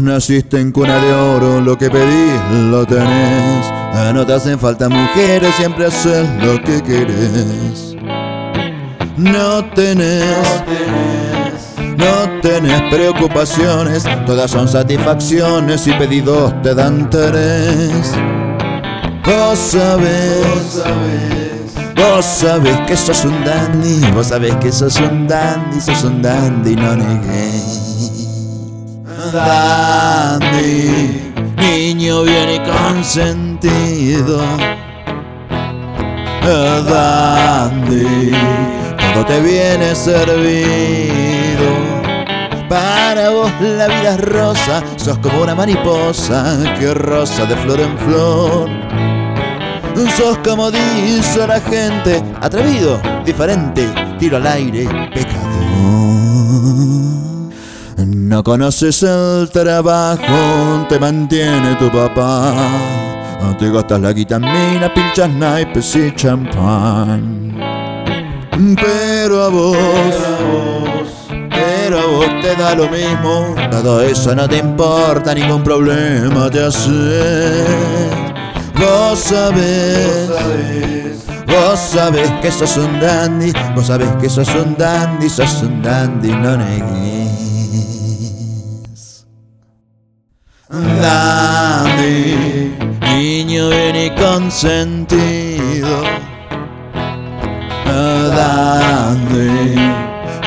naciste en cuna de oro, lo que pedís lo tenés. Ah, No te hacen falta mujeres, siempre haces lo que querés. No tenés, no tenés preocupaciones, todas son satisfacciones y pedidos te dan interés. Vos sabés, vos sabés que sos un dandy, vos sabés que sos un dandy, sos un dandy, no negués. Dandy, niño bien y consentido. Dandy, todo te viene servido. Para vos la vida es rosa, sos como una mariposa que rosa de flor en flor. Sos como dice la gente, atrevido, diferente, tiro al aire, pecador. No conoces el trabajo, te mantiene tu papá. Te gastas la vitamina, pinchas naipes y champán. Pero a vos, pero a vos te da lo mismo. Todo eso no te importa, ningún problema te hace. Vos sabés, vos sabés que sos un dandy, vos sabés que sos un dandy, sos un dandy, no negues. Y consentido. Dandy,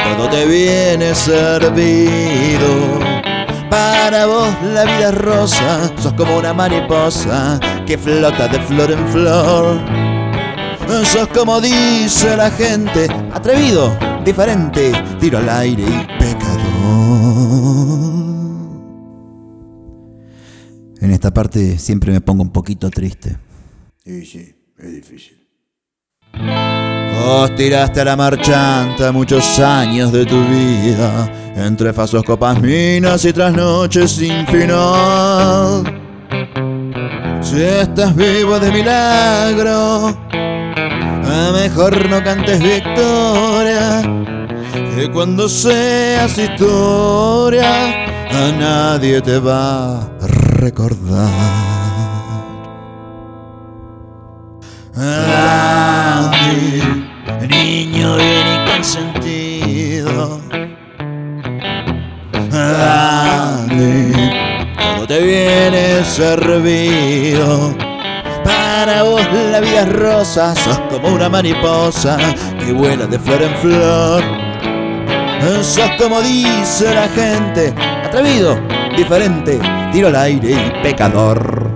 todo te viene servido. Para vos la vida es rosa, sos como una mariposa que flota de flor en flor. Sos como dice la gente, atrevido, diferente, tiro al aire y pecador. En esta parte siempre me pongo un poquito triste. Y sí, es difícil. Vos tiraste a la marchanta muchos años de tu vida, entre fasos, copas, minas y trasnoches sin final. Si estás vivo de milagro, a mejor no cantes victoria, que cuando seas historia, a nadie te va a recordar. Andy, niño bien y consentido. Andy, todo te viene servido. Para vos la vida es rosa, sos como una mariposa que vuela de flor en flor. Sos como dice la gente, atrevido, diferente, tiro al aire y pecador.